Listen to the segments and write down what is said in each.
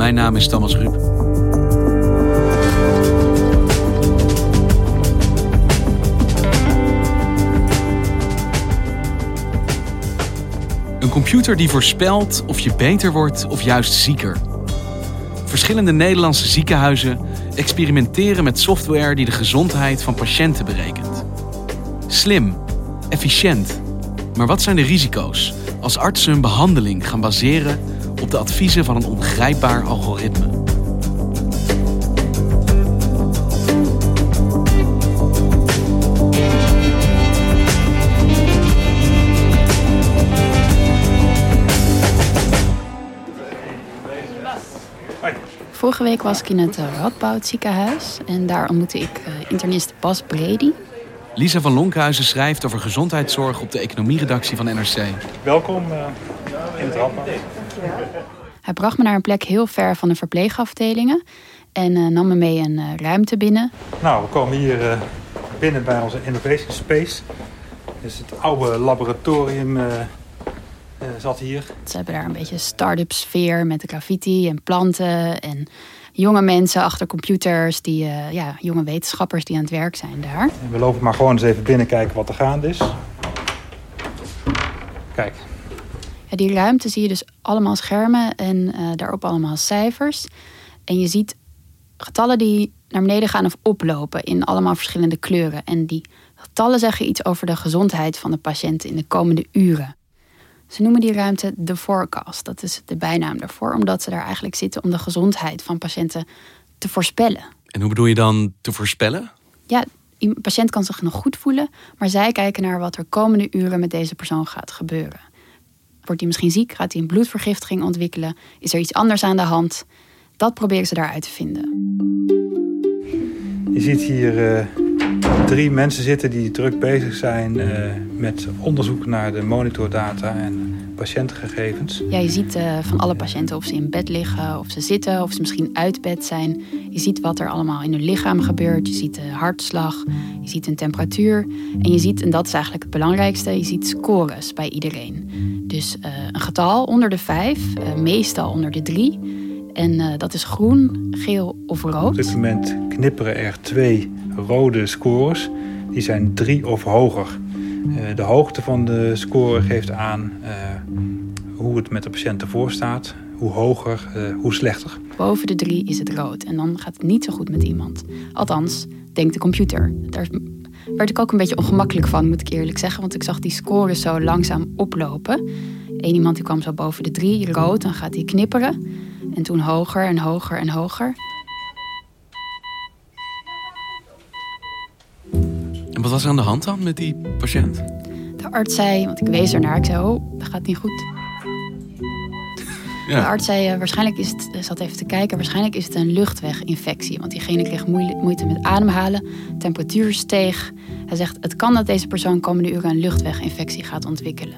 Mijn naam is Thomas Ruip. Een computer die voorspelt of je beter wordt of juist zieker. Verschillende Nederlandse ziekenhuizen experimenteren met software die de gezondheid van patiënten berekent. Slim, efficiënt. Maar wat zijn de risico's als artsen hun behandeling gaan baseren op de adviezen van een ongrijpbaar algoritme? Vorige week was ik in het eh, Radboud ziekenhuis en daar ontmoette ik eh, internist Bas Bredy. Lisa van Lonkhuizen schrijft over gezondheidszorg op de economieredactie van NRC. Welkom uh, in het Radboud. Hij bracht me naar een plek heel ver van de verpleegafdelingen en uh, nam me mee een uh, ruimte binnen. Nou, we komen hier binnen bij onze Innovation Space. Dus het oude laboratorium zat hier. Ze hebben daar een beetje start-up sfeer met graffiti en planten en jonge mensen achter computers, die, ja, jonge wetenschappers die aan het werk zijn daar. En we lopen maar gewoon eens even binnen kijken wat er gaande is. Kijk. Die ruimte zie je dus allemaal schermen en uh, daarop allemaal cijfers. En je ziet getallen die naar beneden gaan of oplopen in allemaal verschillende kleuren. En die getallen zeggen iets over de gezondheid van de patiënt in de komende uren. Ze noemen die ruimte de forecast. Dat is de bijnaam daarvoor, omdat ze daar eigenlijk zitten om de gezondheid van patiënten te voorspellen. En hoe bedoel je dan te voorspellen? Ja, een patiënt kan zich nog goed voelen, maar zij kijken naar wat er komende uren met deze persoon gaat gebeuren. Wordt hij misschien ziek? Gaat hij een bloedvergiftiging ontwikkelen? Is er iets anders aan de hand? Dat proberen ze daaruit te vinden. Je ziet hier uh, drie mensen zitten die druk bezig zijn uh, met onderzoek naar de monitordata en patiëntengegevens. Ja, je ziet uh, van alle patiënten of ze in bed liggen, of ze zitten, of ze misschien uit bed zijn. Je ziet wat er allemaal in hun lichaam gebeurt. Je ziet de hartslag, je ziet hun temperatuur. En je ziet, en dat is eigenlijk het belangrijkste, je ziet scores bij iedereen. Dus een getal onder de vijf, meestal onder de drie. En uh, dat is groen, geel of rood. Op dit moment knipperen er twee rode scores. Die zijn drie of hoger. De hoogte van de score geeft aan hoe het met de patiënt ervoor staat. Hoe hoger, hoe slechter. Boven de drie is het rood. En dan gaat het niet zo goed met iemand. Althans, denkt de computer. Daar werd ik ook een beetje ongemakkelijk van, moet ik eerlijk zeggen. Want ik zag die scores zo langzaam oplopen. Eén iemand die kwam zo boven de drie, rood. Dan gaat hij knipperen. En toen hoger en hoger en hoger. En wat was er aan de hand dan met die patiënt? De arts zei, want ik wees ernaar, ik zei, oh, dat gaat niet goed. Ja. De arts zei, uh, waarschijnlijk is het, uh, zat even te kijken, waarschijnlijk is het een luchtweginfectie. Want diegene kreeg moeite met ademhalen, temperatuur steeg. Hij zegt, het kan dat deze persoon komende uren een luchtweginfectie gaat ontwikkelen.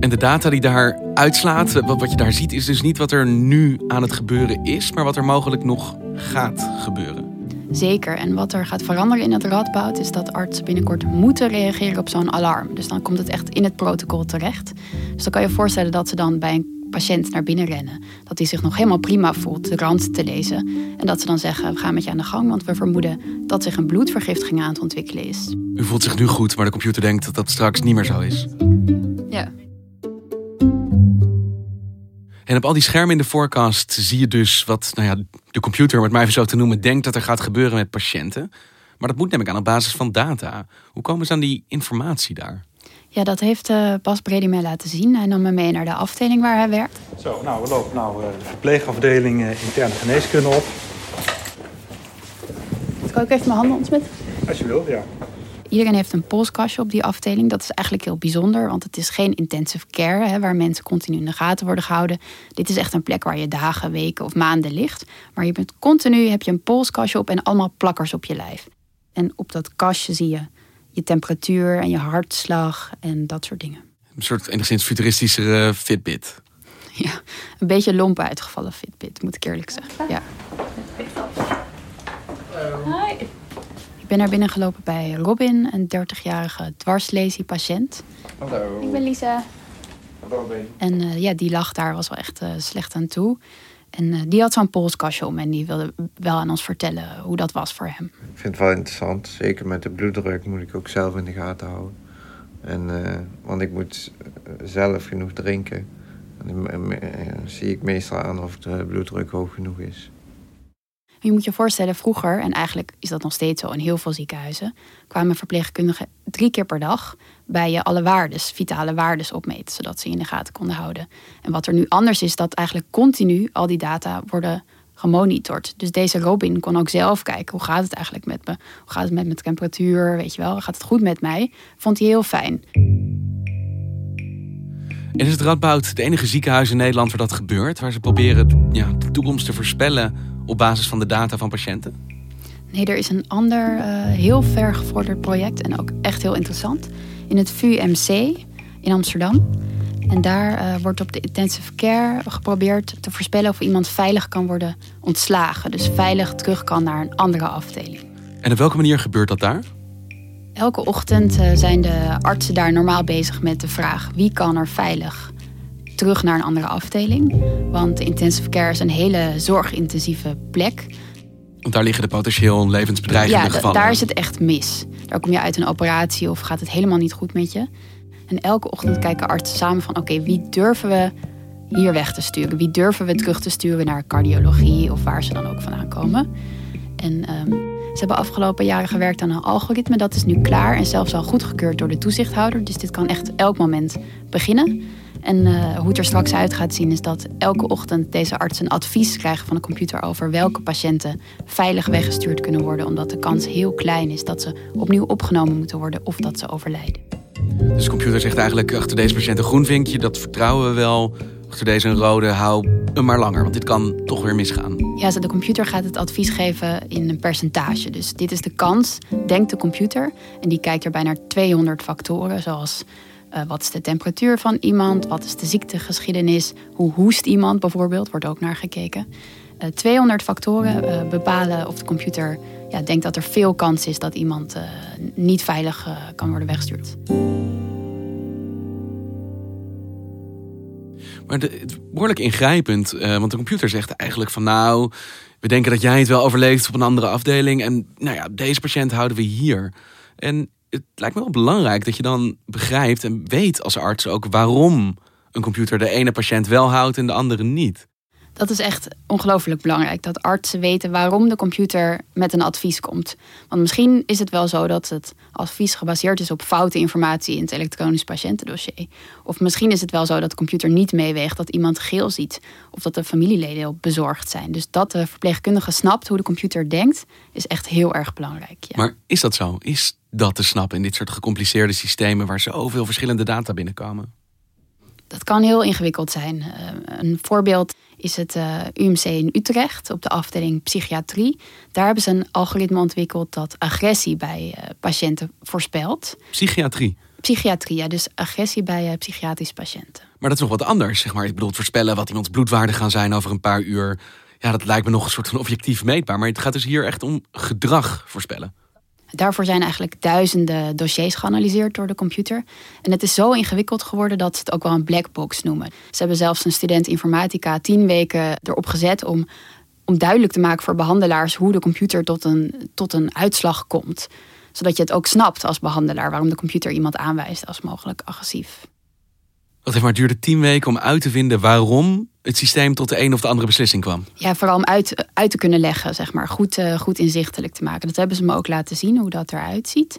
En de data die daar uitslaat, wat je daar ziet, is dus niet wat er nu aan het gebeuren is, maar wat er mogelijk nog gaat gebeuren. Zeker. En wat er gaat veranderen in het Radboud is dat artsen binnenkort moeten reageren op zo'n alarm. Dus dan komt het echt in het protocol terecht. Dus dan kan je je voorstellen dat ze dan bij een patiënt naar binnen rennen. Dat hij zich nog helemaal prima voelt de rand te lezen. En dat ze dan zeggen, we gaan met je aan de gang, want we vermoeden dat zich een bloedvergiftiging aan het ontwikkelen is. U voelt zich nu goed, maar de computer denkt dat dat straks niet meer zo is. Ja. En op al die schermen in de forecast zie je dus wat nou ja, de computer, om het maar even zo te noemen, denkt dat er gaat gebeuren met patiënten. Maar dat moet neem ik aan op basis van data. Hoe komen ze aan die informatie daar? Ja, dat heeft uh, Bas Bredi laten zien. Hij nam me mee naar de afdeling waar hij werkt. Zo, nou, we lopen nou de verpleegafdeling interne geneeskunde op. Kan ik even mijn handen ontsmetten? Als je wil, ja. Iedereen heeft een polskastje op die afdeling. Dat is eigenlijk heel bijzonder, want het is geen intensive care hè, waar mensen continu in de gaten worden gehouden. Dit is echt een plek waar je dagen, weken of maanden ligt. Maar je bent continu heb je een polskastje op en allemaal plakkers op je lijf. En op dat kastje zie je je temperatuur en je hartslag en dat soort dingen. Een soort enigszins futuristische Fitbit. Ja, een beetje lomp uitgevallen Fitbit, moet ik eerlijk zeggen. Ja. Hi. Ik ben naar binnen gelopen bij Robin, een 30-jarige dwarslesie-patiënt. Hallo. Ik ben Lisa. Hallo, Ben. En uh, ja, die lag daar, was wel echt uh, slecht aan toe. En uh, die had zo'n polskastje om en die wilde wel aan ons vertellen hoe dat was voor hem. Ik vind het wel interessant. Zeker met de bloeddruk moet ik ook zelf in de gaten houden. En, want ik moet zelf genoeg drinken. En dan zie ik meestal aan of de bloeddruk hoog genoeg is. Je moet je voorstellen, vroeger, en eigenlijk is dat nog steeds zo in heel veel ziekenhuizen, kwamen verpleegkundigen drie keer per dag bij je alle waardes, vitale waardes opmeten, zodat ze in de gaten konden houden. En wat er nu anders is, dat eigenlijk continu al die data worden gemonitord. Dus deze Robin kon ook zelf kijken, hoe gaat het eigenlijk met me? Hoe gaat het met mijn temperatuur? Weet je wel, gaat het goed met mij? Vond hij heel fijn. En is het Radboud de enige ziekenhuis in Nederland waar dat gebeurt? Waar ze proberen ja, de toekomst te voorspellen op basis van de data van patiënten? Nee, er is een ander uh, heel ver gevorderd project en ook echt heel interessant. In het VUMC in Amsterdam. En daar uh, wordt op de intensive care geprobeerd te voorspellen of iemand veilig kan worden ontslagen. Dus veilig terug kan naar een andere afdeling. En op welke manier gebeurt dat daar? Elke ochtend uh, zijn de artsen daar normaal bezig met de vraag wie kan er veilig terug naar een andere afdeling. Want de intensive care is een hele zorgintensieve plek. Want daar liggen de potentieel levensbedreigende ja, gevallen. daar is het echt mis. Daar kom je uit een operatie of gaat het helemaal niet goed met je. En elke ochtend kijken artsen samen van... oké, wie durven we hier weg te sturen? Wie durven we terug te sturen naar cardiologie... of waar ze dan ook vandaan komen? En um, ze hebben afgelopen jaren gewerkt aan een algoritme. Dat is nu klaar en zelfs al goedgekeurd door de toezichthouder. Dus dit kan echt elk moment beginnen. En uh, hoe het er straks uit gaat zien is dat elke ochtend deze artsen een advies krijgen van de computer over welke patiënten veilig weggestuurd kunnen worden, omdat de kans heel klein is dat ze opnieuw opgenomen moeten worden of dat ze overlijden. Dus de computer zegt eigenlijk achter deze patiënt een groen vinkje, dat vertrouwen we wel. Achter deze een rode, hou hem maar langer, want dit kan toch weer misgaan. Ja, de computer gaat het advies geven in een percentage. Dus dit is de kans, denkt de computer. En die kijkt erbij naar 200 factoren, zoals uh, wat is de temperatuur van iemand? Wat is de ziektegeschiedenis? Hoe hoest iemand bijvoorbeeld? Wordt ook naar gekeken. Uh, 200 factoren uh, bepalen of de computer ja, denkt dat er veel kans is dat iemand niet veilig kan worden weggestuurd. Maar het is behoorlijk ingrijpend, want de computer zegt eigenlijk van nou, we denken dat jij het wel overleeft op een andere afdeling en nou ja, deze patiënt houden we hier. En het lijkt me wel belangrijk dat je dan begrijpt en weet als arts ook waarom een computer de ene patiënt wel houdt en de andere niet. Dat is echt ongelooflijk belangrijk. Dat artsen weten waarom de computer met een advies komt. Want misschien is het wel zo dat het advies gebaseerd is op foute informatie in het elektronisch patiëntendossier. Of misschien is het wel zo dat de computer niet meeweegt dat iemand geel ziet. Of dat de familieleden heel bezorgd zijn. Dus dat de verpleegkundige snapt hoe de computer denkt, is echt heel erg belangrijk. Ja. Maar is dat zo? Is dat te snappen in dit soort gecompliceerde systemen waar zoveel verschillende data binnenkomen? Dat kan heel ingewikkeld zijn. Uh, een voorbeeld is het uh, UMC in Utrecht op de afdeling psychiatrie. Daar hebben ze een algoritme ontwikkeld dat agressie bij uh, patiënten voorspelt. Psychiatrie? Psychiatrie, ja, dus agressie bij psychiatrische patiënten. Maar dat is nog wat anders, zeg maar. Ik bedoel, voorspellen wat iemands bloedwaarden gaan zijn over een paar uur. Ja, dat lijkt me nog een soort van objectief meetbaar. Maar het gaat dus hier echt om gedrag voorspellen. Daarvoor zijn eigenlijk duizenden dossiers geanalyseerd door de computer. En het is zo ingewikkeld geworden dat ze het ook wel een black box noemen. Ze hebben zelfs een student informatica tien weken erop gezet om, om duidelijk te maken voor behandelaars hoe de computer tot een, tot een uitslag komt. Zodat je het ook snapt als behandelaar waarom de computer iemand aanwijst als mogelijk agressief. Wat maar duurde tien weken om uit te vinden waarom het systeem tot de een of de andere beslissing kwam. Ja, vooral om uit, uit te kunnen leggen, zeg maar. Goed, uh, goed inzichtelijk te maken. Dat hebben ze me ook laten zien, hoe dat eruit ziet.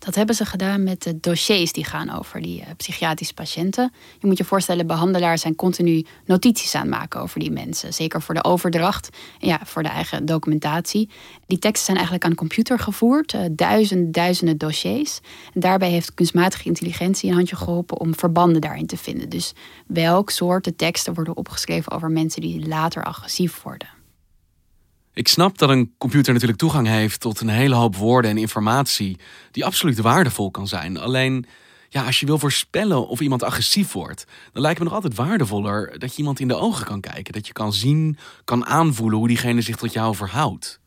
Dat hebben ze gedaan met de dossiers die gaan over die uh, psychiatrische patiënten. Je moet je voorstellen, behandelaars zijn continu notities aan het maken over die mensen. Zeker voor de overdracht ja, voor de eigen documentatie. Die teksten zijn eigenlijk aan de computer gevoerd, uh, duizenden, duizenden dossiers. Daarbij heeft kunstmatige intelligentie een handje geholpen om verbanden daarin te vinden. Dus welk soorten teksten worden opgeschreven over mensen die later agressief worden. Ik snap dat een computer natuurlijk toegang heeft tot een hele hoop woorden en informatie die absoluut waardevol kan zijn. Alleen, ja, als je wil voorspellen of iemand agressief wordt, dan lijkt me nog altijd waardevoller dat je iemand in de ogen kan kijken. Dat je kan zien, kan aanvoelen hoe diegene zich tot jou verhoudt.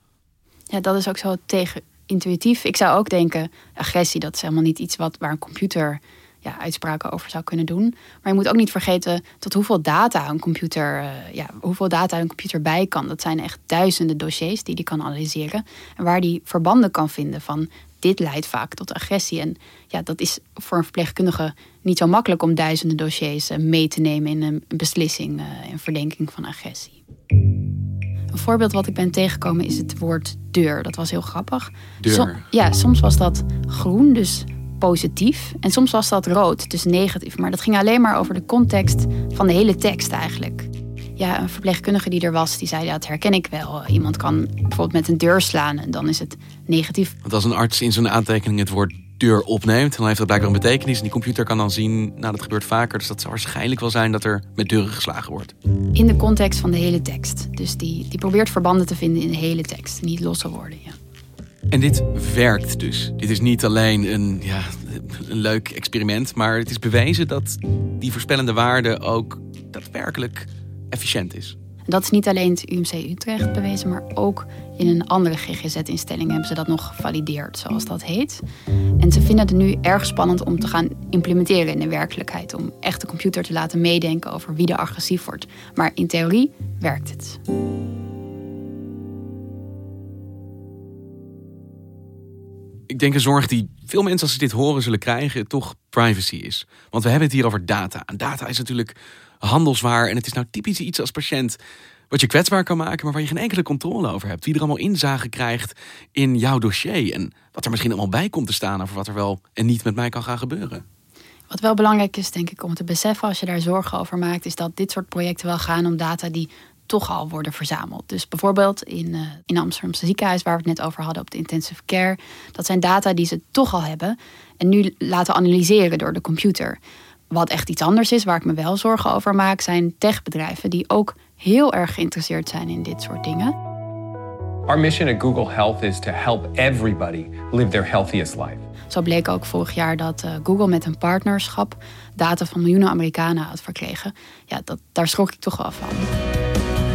Ja, dat is ook zo tegenintuïtief. Ik zou ook denken, agressie, dat is helemaal niet iets wat, waar een computer ja, uitspraken over zou kunnen doen. Maar je moet ook niet vergeten tot hoeveel data een computer, uh, ja, hoeveel data een computer bij kan. Dat zijn echt duizenden dossiers die die kan analyseren. En waar die verbanden kan vinden van dit leidt vaak tot agressie. En ja, dat is voor een verpleegkundige niet zo makkelijk om duizenden dossiers uh, mee te nemen in een beslissing, uh, in verdenking van agressie. Een voorbeeld wat ik ben tegengekomen is het woord deur. Dat was heel grappig. Deur. ja, soms was dat groen, dus positief. En soms was dat rood, dus negatief. Maar dat ging alleen maar over de context van de hele tekst eigenlijk. Ja, een verpleegkundige die er was, die zei, ja, dat herken ik wel. Iemand kan bijvoorbeeld met een deur slaan en dan is het negatief. Want als een arts in zijn aantekening het woord deur opneemt, dan heeft dat blijkbaar een betekenis. En die computer kan dan zien, nou dat gebeurt vaker, dus dat zou waarschijnlijk wel zijn dat er met deuren geslagen wordt. In de context van de hele tekst. Dus die, die probeert verbanden te vinden in de hele tekst, niet losse woorden. Ja. En dit werkt dus. Dit is niet alleen een, ja, een leuk experiment, maar het is bewezen dat die voorspellende waarde ook daadwerkelijk efficiënt is. Dat is niet alleen het UMC Utrecht bewezen, maar ook in een andere GGZ-instelling hebben ze dat nog gevalideerd, zoals dat heet. En ze vinden het nu erg spannend om te gaan implementeren in de werkelijkheid. Om echt de computer te laten meedenken over wie er agressief wordt. Maar in theorie werkt het. Ik denk een zorg die veel mensen als ze dit horen zullen krijgen, toch privacy is. Want we hebben het hier over data. En data is natuurlijk handelswaar. En het is nou typisch iets als patiënt wat je kwetsbaar kan maken, maar waar je geen enkele controle over hebt. Wie er allemaal inzage krijgt in jouw dossier. En wat er misschien allemaal bij komt te staan over wat er wel en niet met mij kan gaan gebeuren. Wat wel belangrijk is, denk ik, om te beseffen als je daar zorgen over maakt, is dat dit soort projecten wel gaan om data die toch al worden verzameld. Dus bijvoorbeeld in, uh, in Amsterdamse ziekenhuis, waar we het net over hadden op de intensive care. Dat zijn data die ze toch al hebben en nu laten analyseren door de computer. Wat echt iets anders is, waar ik me wel zorgen over maak, zijn techbedrijven die ook heel erg geïnteresseerd zijn in dit soort dingen. Our mission at Google Health is to help everybody live their healthiest life. Zo bleek ook vorig jaar dat uh, Google met een partnerschap data van miljoenen Amerikanen had verkregen. Ja, dat, daar schrok ik toch wel van.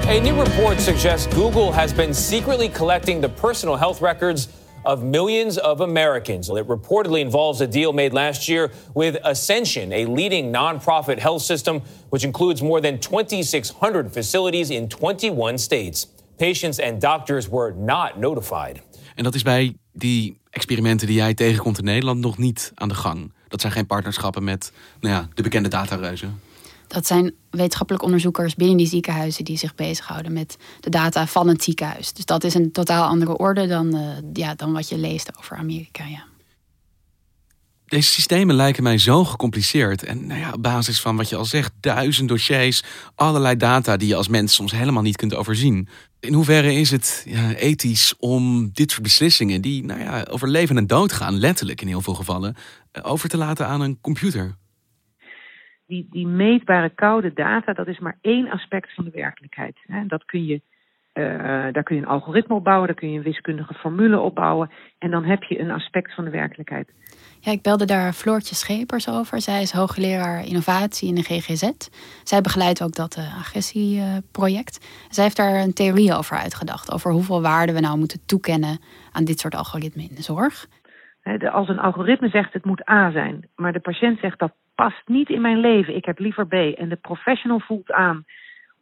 A new report suggests Google has been secretly collecting the personal health records of millions of Americans. It reportedly involves a deal made last year with Ascension, a leading nonprofit health system which includes more than 2,600 facilities in 21 states. Patients and doctors were not notified. En dat is bij die experimenten die jij tegenkomt in Nederland nog niet aan de gang. Dat zijn geen partnerschappen met nou ja, de bekende datareuzen. Dat zijn wetenschappelijk onderzoekers binnen die ziekenhuizen die zich bezighouden met de data van het ziekenhuis. Dus dat is een totaal andere orde dan, uh, ja, dan wat je leest over Amerika. Ja. Deze systemen lijken mij zo gecompliceerd. En nou ja, op basis van wat je al zegt, duizend dossiers, allerlei data die je als mens soms helemaal niet kunt overzien. In hoeverre is het ja, ethisch om dit soort beslissingen, die nou ja, over leven en dood gaan, letterlijk in heel veel gevallen, eh, over te laten aan een computer? Die, die meetbare koude data, dat is maar één aspect van de werkelijkheid. Dat kun je, uh, daar kun je een algoritme op bouwen, daar kun je een wiskundige formule op bouwen. En dan heb je een aspect van de werkelijkheid. Ja, ik belde daar Floortje Schepers over. Zij is hoogleraar innovatie in de GGZ. Zij begeleidt ook dat uh, agressieproject. Zij heeft daar een theorie over uitgedacht. Over hoeveel waarde we nou moeten toekennen aan dit soort algoritmen in de zorg. Als een algoritme zegt het moet A zijn, maar de patiënt zegt dat past niet in mijn leven, ik heb liever B. En de professional voelt aan,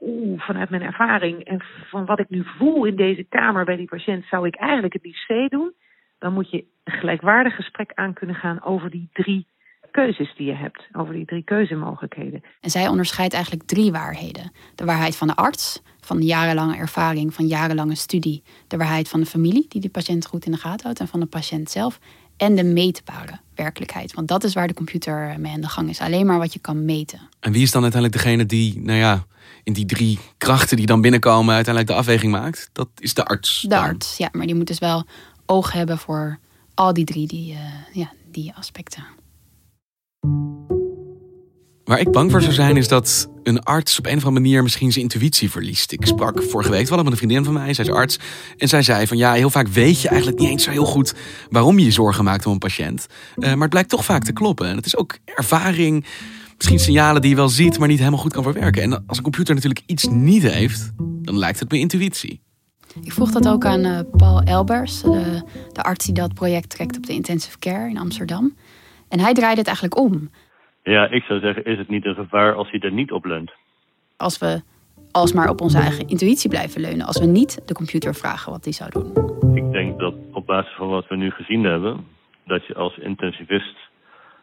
oeh, vanuit mijn ervaring en van wat ik nu voel in deze kamer bij die patiënt, zou ik eigenlijk het liefst doen. Dan moet je een gelijkwaardig gesprek aan kunnen gaan over die drie keuzes die je hebt, over die drie keuzemogelijkheden. En zij onderscheidt eigenlijk drie waarheden: de waarheid van de arts, van jarenlange ervaring, van jarenlange studie, de waarheid van de familie die de patiënt goed in de gaten houdt en van de patiënt zelf, en de meetbare werkelijkheid. Want dat is waar de computer mee aan de gang is. Alleen maar wat je kan meten. En wie is dan uiteindelijk degene die, nou ja, in die drie krachten die dan binnenkomen, uiteindelijk de afweging maakt? Dat is de arts. De arts, ja. Maar die moet dus wel oog hebben voor al die drie die, uh, ja, die aspecten. Waar ik bang voor zou zijn is dat een arts op een of andere manier misschien zijn intuïtie verliest. Ik sprak vorige week wel met een vriendin van mij, zij is arts. En zij zei van ja, heel vaak weet je eigenlijk niet eens zo heel goed waarom je je zorgen maakt om een patiënt. Uh, maar het blijkt toch vaak te kloppen. En het is ook ervaring, misschien signalen die je wel ziet, maar niet helemaal goed kan verwerken. En als een computer natuurlijk iets niet heeft, dan lijkt het me intuïtie. Ik vroeg dat ook aan uh, Paul Elbers, de, de arts die dat project trekt op de intensive care in Amsterdam. En hij draaide het eigenlijk om. Ja, ik zou zeggen, is het niet een gevaar als hij er niet op leunt? Als we alsmaar op onze eigen intuïtie blijven leunen. Als we niet de computer vragen wat die zou doen. Ik denk dat op basis van wat we nu gezien hebben... dat je als intensivist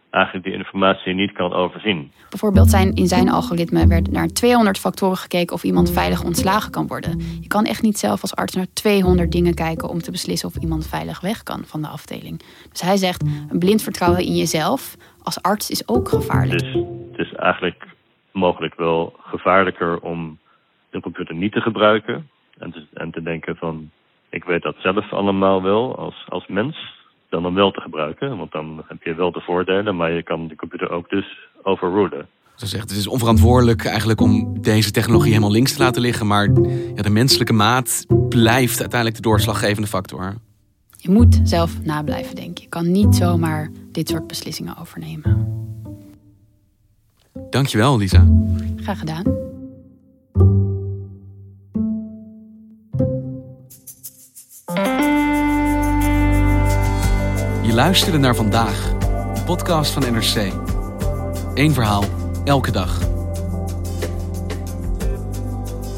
eigenlijk die informatie niet kan overzien. Bijvoorbeeld zijn, in zijn algoritme werd naar 200 factoren gekeken of iemand veilig ontslagen kan worden. Je kan echt niet zelf als arts naar 200 dingen kijken om te beslissen of iemand veilig weg kan van de afdeling. Dus hij zegt, een blind vertrouwen in jezelf als arts is ook gevaarlijk. Dus het is eigenlijk mogelijk wel gevaarlijker om de computer niet te gebruiken en te, en te denken van ik weet dat zelf allemaal wel als, als mens dan hem wel te gebruiken. Want dan heb je wel de voordelen, maar je kan de computer ook dus overruleren. Ze zegt, het is onverantwoordelijk eigenlijk om deze technologie helemaal links te laten liggen. Maar ja, de menselijke maat blijft uiteindelijk de doorslaggevende factor. Je moet zelf nablijven denken. Je kan niet zomaar dit soort beslissingen overnemen. Dankjewel, Lisa. Graag gedaan. Je luisterde naar vandaag, de podcast van NRC. Eén verhaal, elke dag.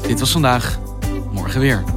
Dit was vandaag, morgen weer.